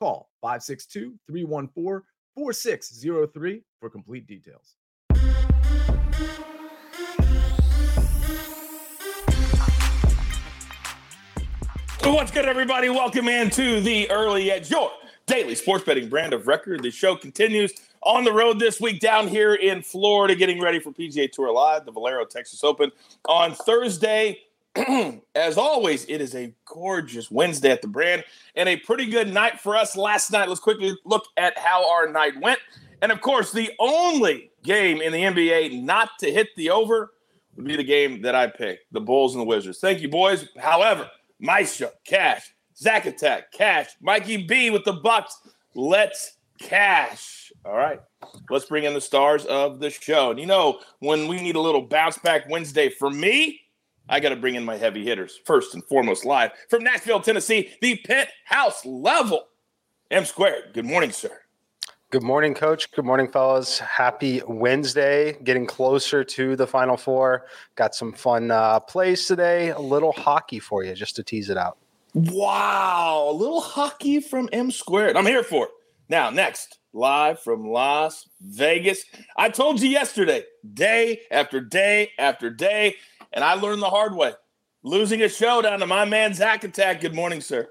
Call 562 314 4603 for complete details. What's good, everybody? Welcome in to the Early Edge, your daily sports betting brand of record. The show continues on the road this week down here in Florida, getting ready for PGA Tour Live, the Valero Texas Open on Thursday. As always, it is a gorgeous Wednesday at the brand and a pretty good night for us last night. Let's quickly look at how our night went. And of course, the only game in the NBA not to hit the over would be the game that I picked the Bulls and the Wizards. Thank you, boys. However, Maestro, Cash, Zack Attack, Cash, Mikey B with the Bucks. Let's cash. All right. Let's bring in the stars of the show. And you know, when we need a little bounce back Wednesday for me, I got to bring in my heavy hitters. First and foremost, live from Nashville, Tennessee, the penthouse level. M squared. Good morning, sir. Good morning, coach. Good morning, fellas. Happy Wednesday. Getting closer to the final four. Got some fun uh, plays today. A little hockey for you just to tease it out. Wow. A little hockey from M squared. I'm here for it. Now, next, live from Las Vegas. I told you yesterday, day after day after day, and I learned the hard way. Losing a showdown to my man Zack Attack. Good morning, sir.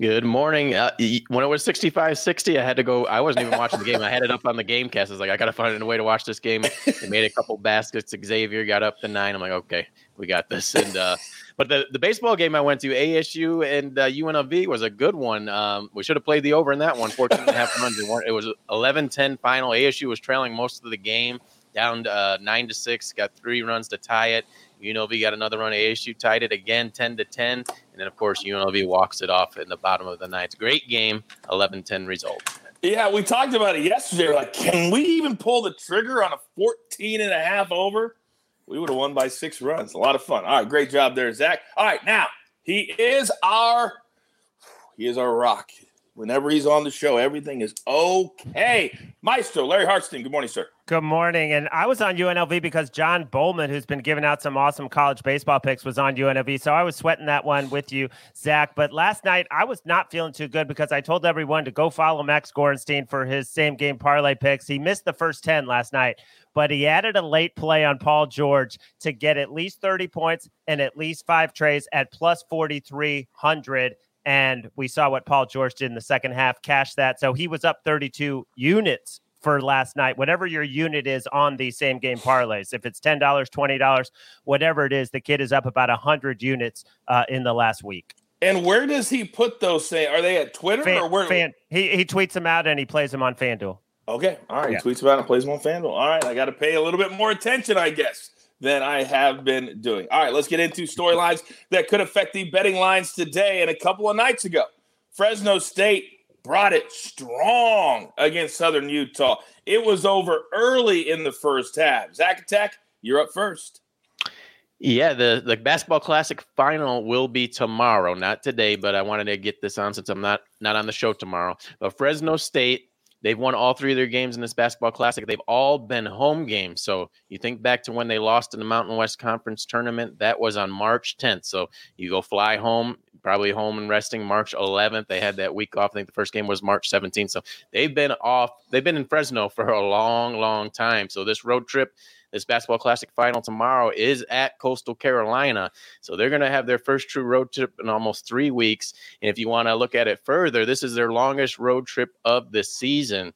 Good morning. Uh, when it was 65 60, I had to go. I wasn't even watching the game. I had it up on the game cast. I was like, I got to find a way to watch this game. They made a couple baskets. Xavier got up to nine. I'm like, okay, we got this. And, uh, but the, the baseball game I went to, ASU and uh, UNLV, was a good one. Um, we should have played the over in that one, 14 and a half runs. It was 11 10 final. ASU was trailing most of the game, down uh, nine to six, got three runs to tie it. UNLV got another run. ASU tied it again, 10 to 10. And then, of course, UNLV walks it off in the bottom of the ninth. Great game, 11 10 result. Yeah, we talked about it yesterday. Like, can we even pull the trigger on a 14 and a half over? We would have won by six runs. A lot of fun. All right, great job there, Zack. All right, now he is our he is our rock. Whenever he's on the show, everything is okay. Maestro, Larry Hartstein, good morning, sir. Good morning. And I was on UNLV because John Bowman, who's been giving out some awesome college baseball picks, was on UNLV. So I was sweating that one with you, Zack. But last night, I was not feeling too good because I told everyone to go follow Max Gorenstein for his same game parlay picks. He missed the first 10 last night, but he added a late play on Paul George to get at least 30 points and at least five trays at plus 4,300 and we saw what Paul George did in the second half, cash that. So he was up 32 units for last night. Whatever your unit is on the same game parlays, if it's $10, $20, whatever it is, the kid is up about 100 units uh, in the last week. And where does he put those? Say, are they at Twitter Fan, or where? Fan, he, he tweets them out and he plays them on FanDuel. Okay, all right. Yeah. He tweets about it and plays them on FanDuel. All right, I got to pay a little bit more attention, I guess, than I have been doing. All right, let's get into storylines that could affect the betting lines today and a couple of nights ago. Fresno State brought it strong against Southern Utah. It was over early in the first half. Zack Attack, you're up first. Yeah, the the basketball classic final will be tomorrow, not today, but I wanted to get this on since I'm not not on the show tomorrow. But Fresno State, they've won all three of their games in this basketball classic. They've all been home games. So you think back to when they lost in the Mountain West Conference tournament, that was on March 10th. So you go fly home, probably home and resting March 11th. They had that week off. I think the first game was March 17th. So they've been off. They've been in Fresno for a long, long time. So this road trip, this basketball classic final tomorrow is at Coastal Carolina. So they're going to have their first true road trip in almost three weeks. And if you want to look at it further, this is their longest road trip of the season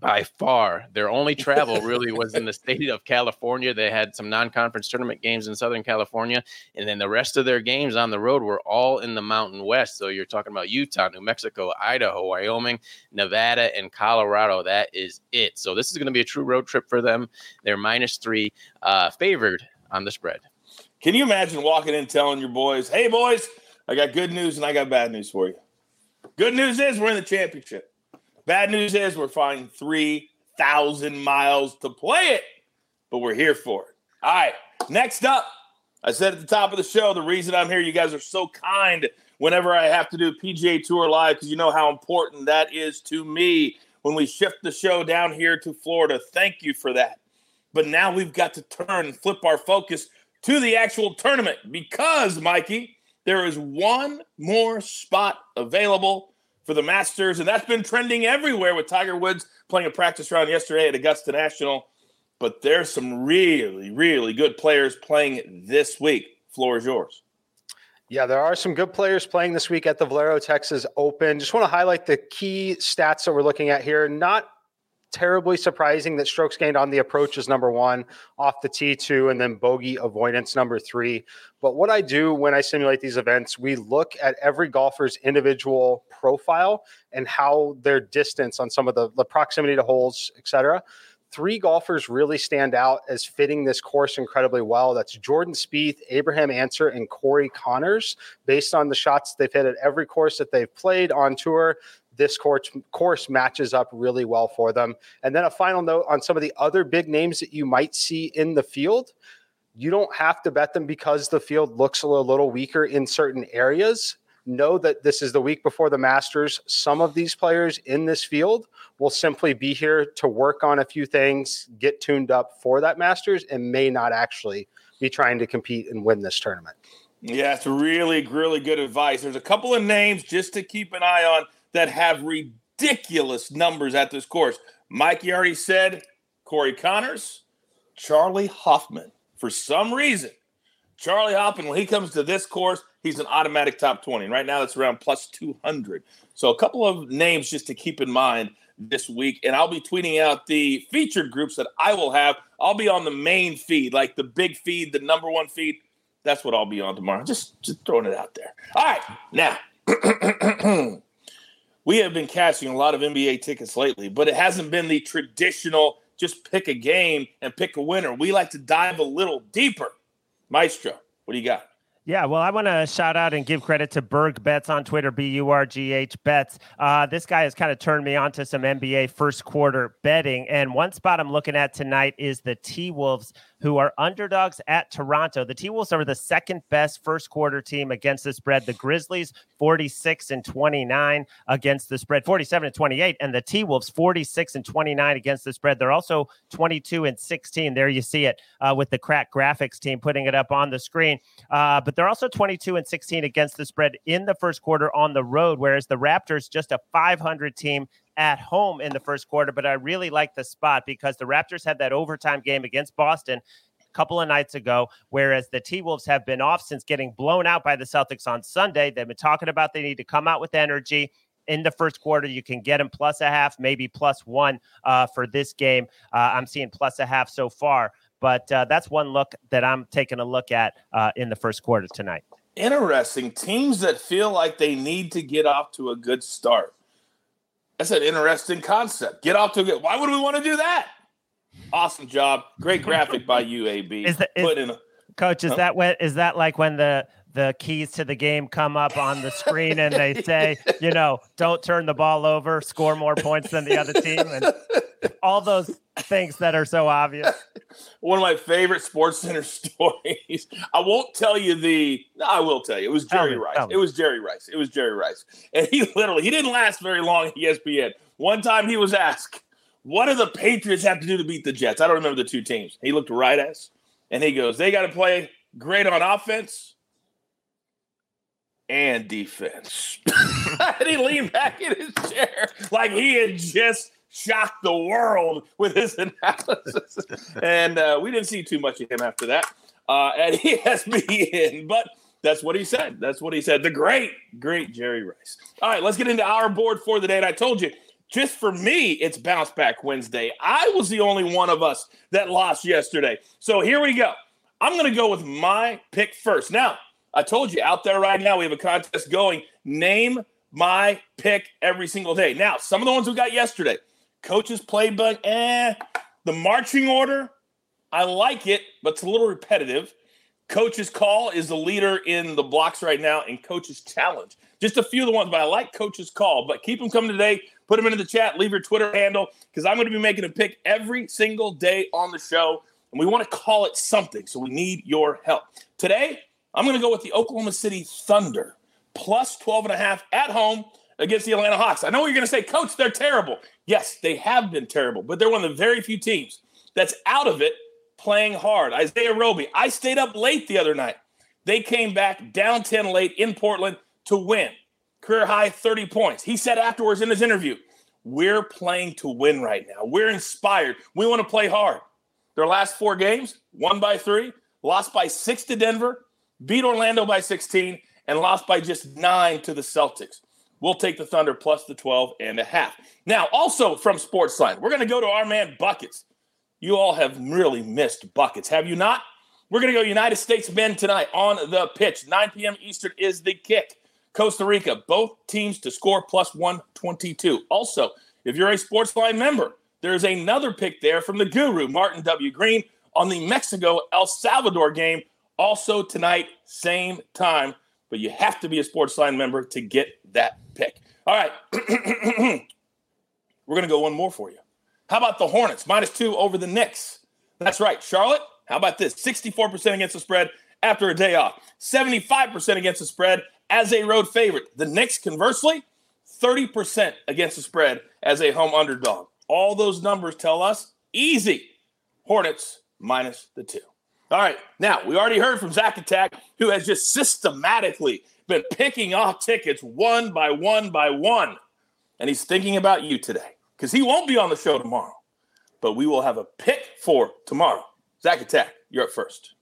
by far. Their only travel really was in the state of California. They had some non conference tournament games in Southern California. And then the rest of their games on the road were all in the Mountain West. So you're talking about Utah, New Mexico, Idaho, Wyoming, Nevada, and Colorado. That is it. So this is going to be a true road trip for them. They're minus three, uh, favored on the spread. Can you imagine walking in telling your boys, hey, boys, I got good news and I got bad news for you? Good news is we're in the championship. Bad news is we're flying 3,000 miles to play it, but we're here for it. All right, next up, I said at the top of the show, the reason I'm here, you guys are so kind whenever I have to do PGA Tour Live because you know how important that is to me when we shift the show down here to Florida. Thank you for that. But now we've got to turn and flip our focus to the actual tournament because, Mikey, there is one more spot available for the Masters, and that's been trending everywhere with Tiger Woods playing a practice round yesterday at Augusta National. But there's some really, really good players playing this week. Floor is yours. Yeah, there are some good players playing this week at the Valero Texas Open. Just want to highlight the key stats that we're looking at here. Not terribly surprising that strokes gained on the approach is number one, off the tee two, and then bogey avoidance number three. But what I do when I simulate these events, we look at every golfer's individual profile and how their distance on some of the, the proximity to holes, et cetera. Three golfers really stand out as fitting this course incredibly well. That's Jordan Spieth, Abraham Ancer, and Corey Conners. Based on the shots they've hit at every course that they've played on tour, this course, course matches up really well for them. And then a final note on some of the other big names that you might see in the field. You don't have to bet them because the field looks a little weaker in certain areas. Know that this is the week before the Masters. Some of these players in this field will simply be here to work on a few things, get tuned up for that Masters, and may not actually be trying to compete and win this tournament. Yeah, it's really, really good advice. There's a couple of names just to keep an eye on that have ridiculous numbers at this course. Mikey already said Corey Conners, Charley Hoffman. For some reason, Charley Hoffman, when he comes to this course, he's an automatic top 20. And right now, it's around plus 200. So, a couple of names just to keep in mind this week. And I'll be tweeting out the featured groups that I will have. I'll be on the main feed, like the big feed, the number one feed. That's what I'll be on tomorrow. Just, just throwing it out there. All right. Now, we have been cashing a lot of NBA tickets lately, but it hasn't been the traditional just pick a game and pick a winner. We like to dive a little deeper. Maestro, what do you got? Yeah, well, I want to shout out and give credit to Burgh Bets on Twitter, B U R G H Bets. Uh, this guy has kind of turned me on to some NBA first quarter betting. And one spot I'm looking at tonight is the T Wolves who are underdogs at Toronto. The T Wolves are the second best first quarter team against the spread. The Grizzlies 46 and 29 against the spread, 47 and 28, and the T Wolves 46 and 29 against the spread. They're also 22 and 16. There you see it uh, with the crack graphics team putting it up on the screen. Uh, but they're also 22 and 16 against the spread in the first quarter on the road, whereas the Raptors just a 500 team at home in the first quarter, but I really like the spot because the Raptors had that overtime game against Boston a couple of nights ago, whereas the T Wolves have been off since getting blown out by the Celtics on Sunday. They've been talking about they need to come out with energy. In the first quarter, you can get them plus a half, maybe plus one uh, for this game. Uh, I'm seeing plus a half so far, but uh, that's one look that I'm taking a look at uh, in the first quarter tonight. Interesting. Teams that feel like they need to get off to a good start that's an interesting concept. Get off to a good. Why would we want to do that? Awesome job. Great graphic by UAB. Is that, Put in a, coach, is huh? that what is that like when the the keys to the game come up on the screen and they say, you know, don't turn the ball over, score more points than the other team, and all those things that are so obvious. One of my favorite Sports Center stories. I won't tell you the. No, I will tell you. It was Jerry me, Rice. It was Jerry Rice. It was Jerry Rice, and he literally he didn't last very long at ESPN. One time he was asked, "What do the Patriots have to do to beat the Jets?" I don't remember the two teams. He looked right at us, and he goes, "They got to play great on offense." and defense. and he leaned back in his chair like he had just shocked the world with his analysis. and uh, we didn't see too much of him after that uh, at ESPN, but that's what he said. That's what he said. The great, great Jerry Rice. All right, let's get into our board for the day. And I told you, just for me, it's bounce back Wednesday. I was the only one of us that lost yesterday. So here we go. I'm going to go with my pick first. Now, I told you out there right now, we have a contest going. Name my pick every single day. Now, some of the ones we got yesterday, coaches playbook, eh. The marching order, I like it, but it's a little repetitive. Coach's call is the leader in the blocks right now, and coach's challenge. Just a few of the ones, but I like coach's call. But keep them coming today. Put them into the chat. Leave your Twitter handle because I'm going to be making a pick every single day on the show. And we want to call it something. So we need your help. Today, I'm going to go with the Oklahoma City Thunder plus 12 and a half at home against the Atlanta Hawks. I know what you're going to say, Coach, they're terrible. Yes, they have been terrible, but they're one of the very few teams that's out of it playing hard. Isaiah Roby, I stayed up late the other night. They came back down 10 late in Portland to win. Career high 30 points. He said afterwards in his interview, We're playing to win right now. We're inspired. We want to play hard. Their last four games, won by three, lost by six to Denver, beat Orlando by 16, and lost by just nine to the Celtics. We'll take the Thunder plus the 12 and a half. Now, also from Sportsline, we're going to go to our man Buckets. You all have really missed Buckets, have you not? We're going to go United States men tonight on the pitch. 9 p.m. Eastern is the kick. Costa Rica, both teams to score plus 122. Also, if you're a Sportsline member, there's another pick there from the guru, Martin W. Green, on the Mexico El Salvador game, also tonight, same time. But you have to be a Sportsline member to get that pick. All right. We're going to go one more for you. How about the Hornets? Minus two over the Knicks. That's right. Charlotte, how about this? 64% against the spread after a day off, 75% against the spread as a road favorite. The Knicks, conversely, 30% against the spread as a home underdog. All those numbers tell us easy. Hornets minus the two. All right. Now, we already heard from Zack Attack, who has just systematically been picking off tickets one by one by one. And he's thinking about you today because he won't be on the show tomorrow, but we will have a pick for tomorrow. Zack Attack, you're up first.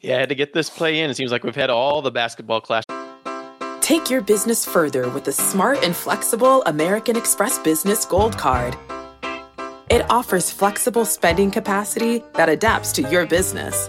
Yeah, I had to get this play in. It seems like we've had all the basketball class. Take your business further with the smart and flexible American Express Business Gold Card. It offers flexible spending capacity that adapts to your business.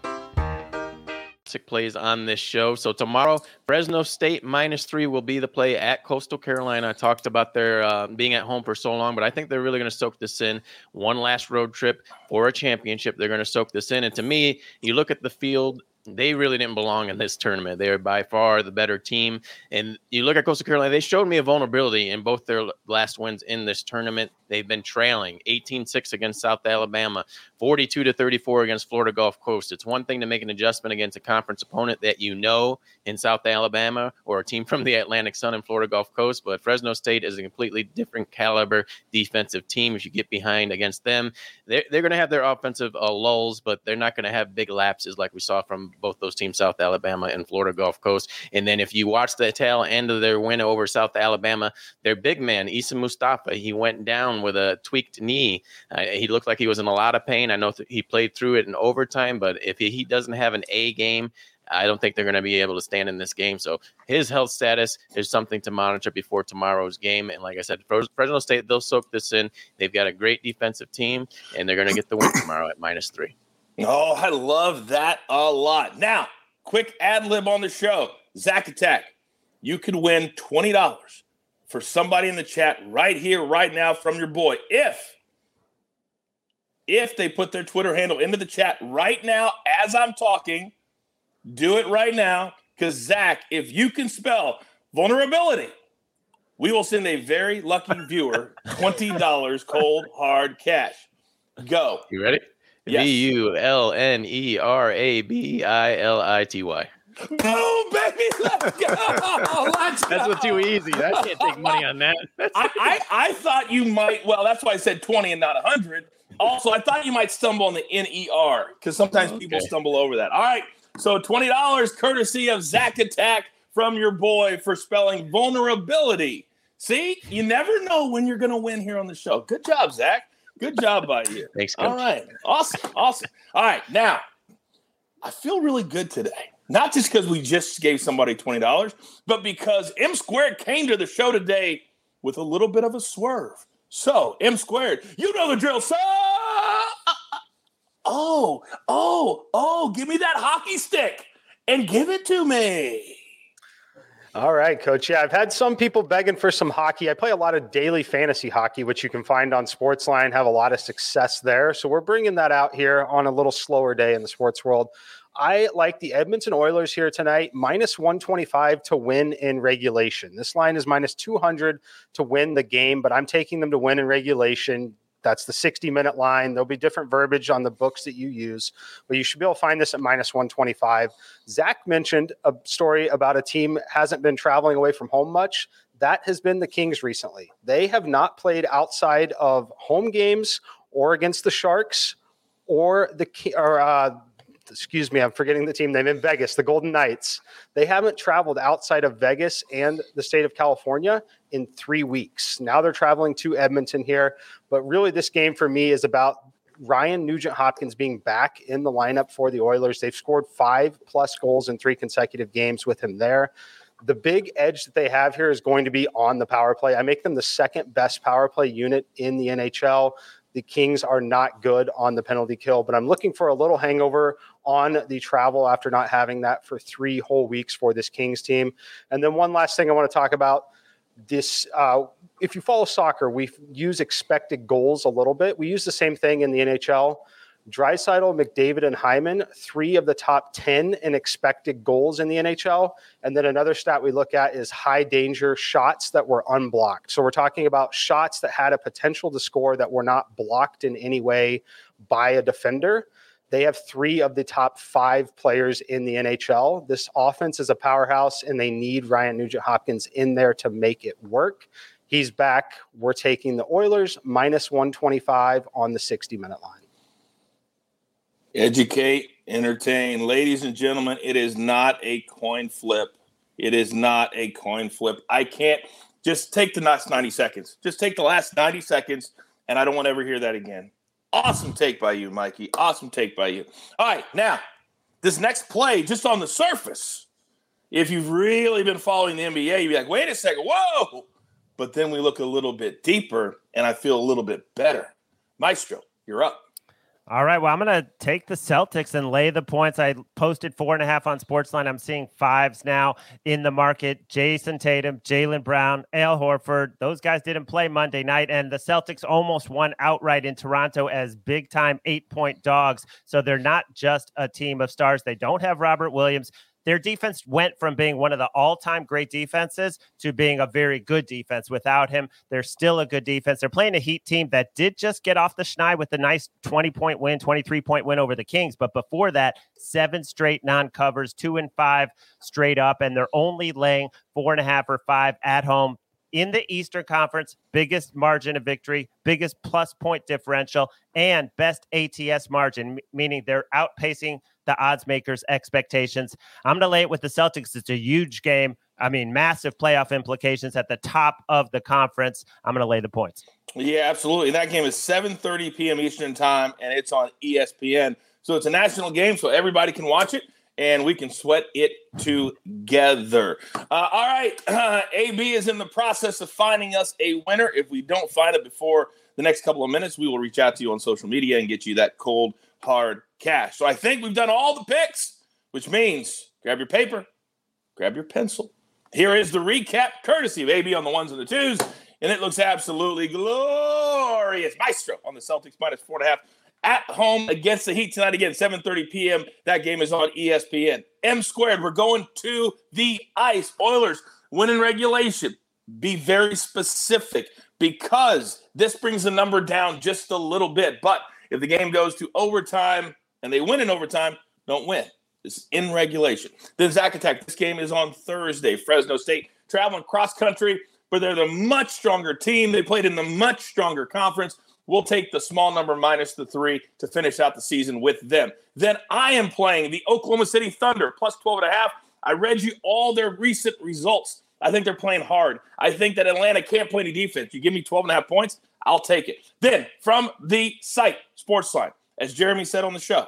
plays on this show. So tomorrow, Fresno State minus three will be the play at Coastal Carolina. I talked about their uh, being at home for so long, but I think they're really going to soak this in. One last road trip for a championship. They're going to soak this in. And to me, you look at the field they really didn't belong in this tournament. They are by far the better team. And you look at Coastal Carolina, they showed me a vulnerability in both their last wins in this tournament. They've been trailing 18 6 against South Alabama, 42 to 34 against Florida Gulf Coast. It's one thing to make an adjustment against a conference opponent that you know in South Alabama or a team from the Atlantic Sun and Florida Gulf Coast, but Fresno State is a completely different caliber defensive team. If you get behind against them, they're, they're going to have their offensive uh, lulls, but they're not going to have big lapses like we saw from both those teams, South Alabama and Florida Gulf Coast. And then if you watch the tail end of their win over South Alabama, their big man, Essam Mostafa, he went down with a tweaked knee. Uh, he looked like he was in a lot of pain. I know th- he played through it in overtime, but if he, he doesn't have an A game, I don't think they're going to be able to stand in this game. So his health status is something to monitor before tomorrow's game. And like I said, Fresno State, they'll soak this in. They've got a great defensive team, and they're going to get the win tomorrow at minus three. Oh, I love that a lot. Now, quick ad lib on the show. Zack Attack, you could win $20 for somebody in the chat right here, right now from your boy. If if they put their Twitter handle into the chat right now as I'm talking, do it right now. Because Zack, if you can spell vulnerability, we will send a very lucky viewer $20 cold hard cash. Go. You ready? V U L N E R A B I L I T Y. Boom, baby, let's go. Let's that's go. too easy. I can't take money on that. I, I, I, thought you might. Well, that's why I said twenty and not hundred. Also, I thought you might stumble on the N E R because sometimes okay. people stumble over that. All right, so twenty dollars courtesy of Zack Attack from your boy for spelling vulnerability. See, you never know when you're going to win here on the show. Good job, Zack. Good job by you. Thanks. Coach. All right. Awesome. Awesome. All right. Now, I feel really good today. Not just because we just gave somebody $20, but because M Squared came to the show today with a little bit of a swerve. So, M Squared, you know the drill. So, oh, oh, oh, give me that hockey stick and give it to me. All right, coach. Yeah, I've had some people begging for some hockey. I play a lot of daily fantasy hockey, which you can find on Sportsline, have a lot of success there. So we're bringing that out here on a little slower day in the sports world. I like the Edmonton Oilers here tonight, minus 125 to win in regulation. This line is minus 200 to win the game, but I'm taking them to win in regulation. That's the 60 minute line. There'll be different verbiage on the books that you use, but you should be able to find this at minus 125. Zack mentioned a story about a team hasn't been traveling away from home much. That has been the Kings recently. They have not played outside of home games or against the Sharks or the or uh, excuse me, I'm forgetting the team name in Vegas, the Golden Knights. They haven't traveled outside of Vegas and the state of California in three weeks. Now they're traveling to Edmonton here. But really, this game for me is about Ryan Nugent Hopkins being back in the lineup for the Oilers. They've scored five plus goals in three consecutive games with him there. The big edge that they have here is going to be on the power play. I make them the second best power play unit in the NHL the Kings are not good on the penalty kill, but I'm looking for a little hangover on the travel after not having that for three whole weeks for this Kings team. And then one last thing I want to talk about this uh, if you follow soccer, we use expected goals a little bit. We use the same thing in the NHL. Draisaitl, McDavid, and Hyman, three of the top 10 in expected goals in the NHL. And then another stat we look at is high danger shots that were unblocked. So we're talking about shots that had a potential to score that were not blocked in any way by a defender. They have three of the top five players in the NHL. This offense is a powerhouse, and they need Ryan Nugent Hopkins in there to make it work. He's back. We're taking the Oilers minus 125 on the 60 minute line. Educate, entertain. Ladies and gentlemen, it is not a coin flip. It is not a coin flip. I can't just take the last 90 seconds. Just take the last 90 seconds, and I don't want to ever hear that again. Awesome take by you, Mikey. Awesome take by you. All right, now, this next play, just on the surface, if you've really been following the NBA, you'd be like, wait a second, whoa. But then we look a little bit deeper, and I feel a little bit better. Maestro, you're up. All right. Well, I'm going to take the Celtics and lay the points. I posted four and a half on Sportsline. I'm seeing fives now in the market. Jayson Tatum, Jaylen Brown, Al Horford. Those guys didn't play Monday night, and the Celtics almost won outright in Toronto as big time eight point dogs. So they're not just a team of stars. They don't have Robert Williams their defense went from being one of the all-time great defenses to being a very good defense. Without him, they're still a good defense. They're playing a Heat team that did just get off the schneid with a nice 20-point win, 23-point win over the Kings. But before that, seven straight non-covers, two and five straight up, and they're only laying four and a half or five at home in the Eastern Conference, biggest margin of victory, biggest plus point differential, and best ATS margin, meaning they're outpacing the odds makers' expectations. I'm going to lay it with the Celtics. It's a huge game. I mean, massive playoff implications at the top of the conference. I'm going to lay the points. Yeah, absolutely. That game is 7:30 p.m. Eastern time, and it's on ESPN. So it's a national game, so everybody can watch it and we can sweat it together. Uh, all right, uh, AB is in the process of finding us a winner. If we don't find it before the next couple of minutes, we will reach out to you on social media and get you that cold hard cash. So I think we've done all the picks, which means grab your paper, grab your pencil. Here is the recap, courtesy of AB on the ones and the twos, and it looks absolutely glorious. Maestro on the Celtics minus four and a half at home against the Heat tonight again, 7:30 p.m. That game is on ESPN. M squared. We're going to the ice. Oilers win in regulation. Be very specific because this brings the number down just a little bit. But if the game goes to overtime and they win in overtime, don't win. It's in regulation. Then Zack Attack. This game is on Thursday. Fresno State traveling cross country, but they're the much stronger team. They played in the much stronger conference. We'll take the small number minus the three to finish out the season with them. Then I am playing the Oklahoma City Thunder plus 12 and a half. I read you all their recent results. I think they're playing hard. I think that Atlanta can't play any defense. You give me 12 and a half points, I'll take it. Then from the site, Sportsline, as Jeremy said on the show,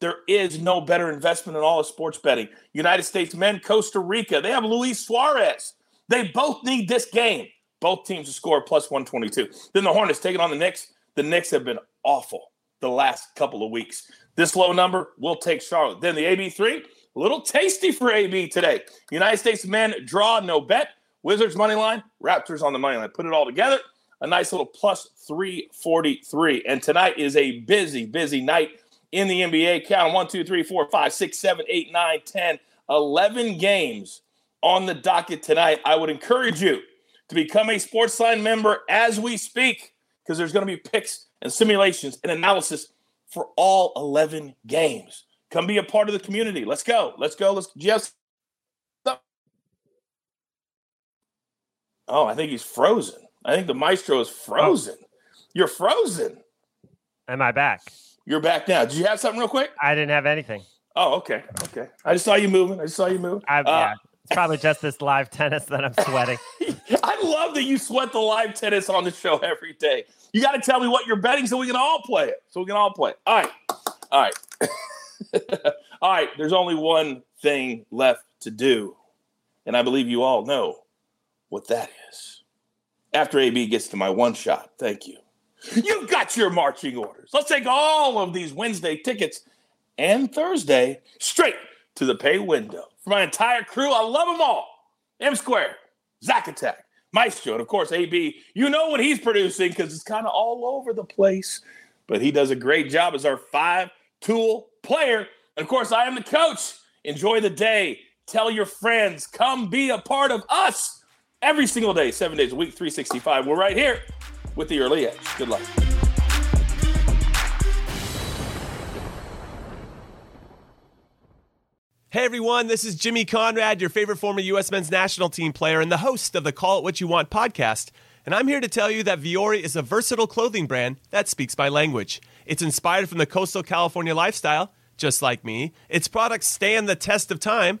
there is no better investment in all of sports betting. United States men, Costa Rica, they have Luis Suarez. They both need this game. Both teams to score plus 122. Then the Hornets taking on the Knicks. The Knicks have been awful the last couple of weeks. This low number, we'll take Charlotte. Then the AB3, A little tasty for AB today. United States men draw no bet. Wizards money line, Raptors on the money line. Put it all together. A nice little plus 343. And tonight is a busy, busy night in the NBA. Count one, two, three, four, five, six, seven, eight, nine, 10, 11 games on the docket tonight. I would encourage you to become a Sportsline member as we speak because there's going to be picks and simulations and analysis for all 11 games. Come be a part of the community. Let's go. Let's go. Let's just. Oh, I think he's frozen. I think the maestro is frozen. Oh. You're frozen. Am I back? You're back now. Did you have something real quick? I didn't have anything. Oh, okay. Okay. I just saw you moving. I just saw you move. Uh, yeah. It's probably just this live tennis that I'm sweating. I love that you sweat the live tennis on the show every day. You got to tell me what you're betting so we can all play it. So we can all play. All right. All right. all right. There's only one thing left to do. And I believe you all know what that is. After AB gets to my one shot, thank you. You've got your marching orders. Let's take all of these Wednesday tickets and Thursday straight to the pay window. For my entire crew, I love them all. M Square, Zack Attack, Maestro, and of course, AB. You know what he's producing because it's kind of all over the place, but he does a great job as our five tool player. And of course, I am the coach. Enjoy the day. Tell your friends. Come be a part of us every single day, seven days a week, 365. We're right here with the early edge. Good luck. Hey everyone, this is Jimmy Conrad, your favorite former U.S. men's national team player and the host of the Call It What You Want podcast. And I'm here to tell you that Vuori is a versatile clothing brand that speaks my language. It's inspired from the coastal California lifestyle, just like me. Its products stand the test of time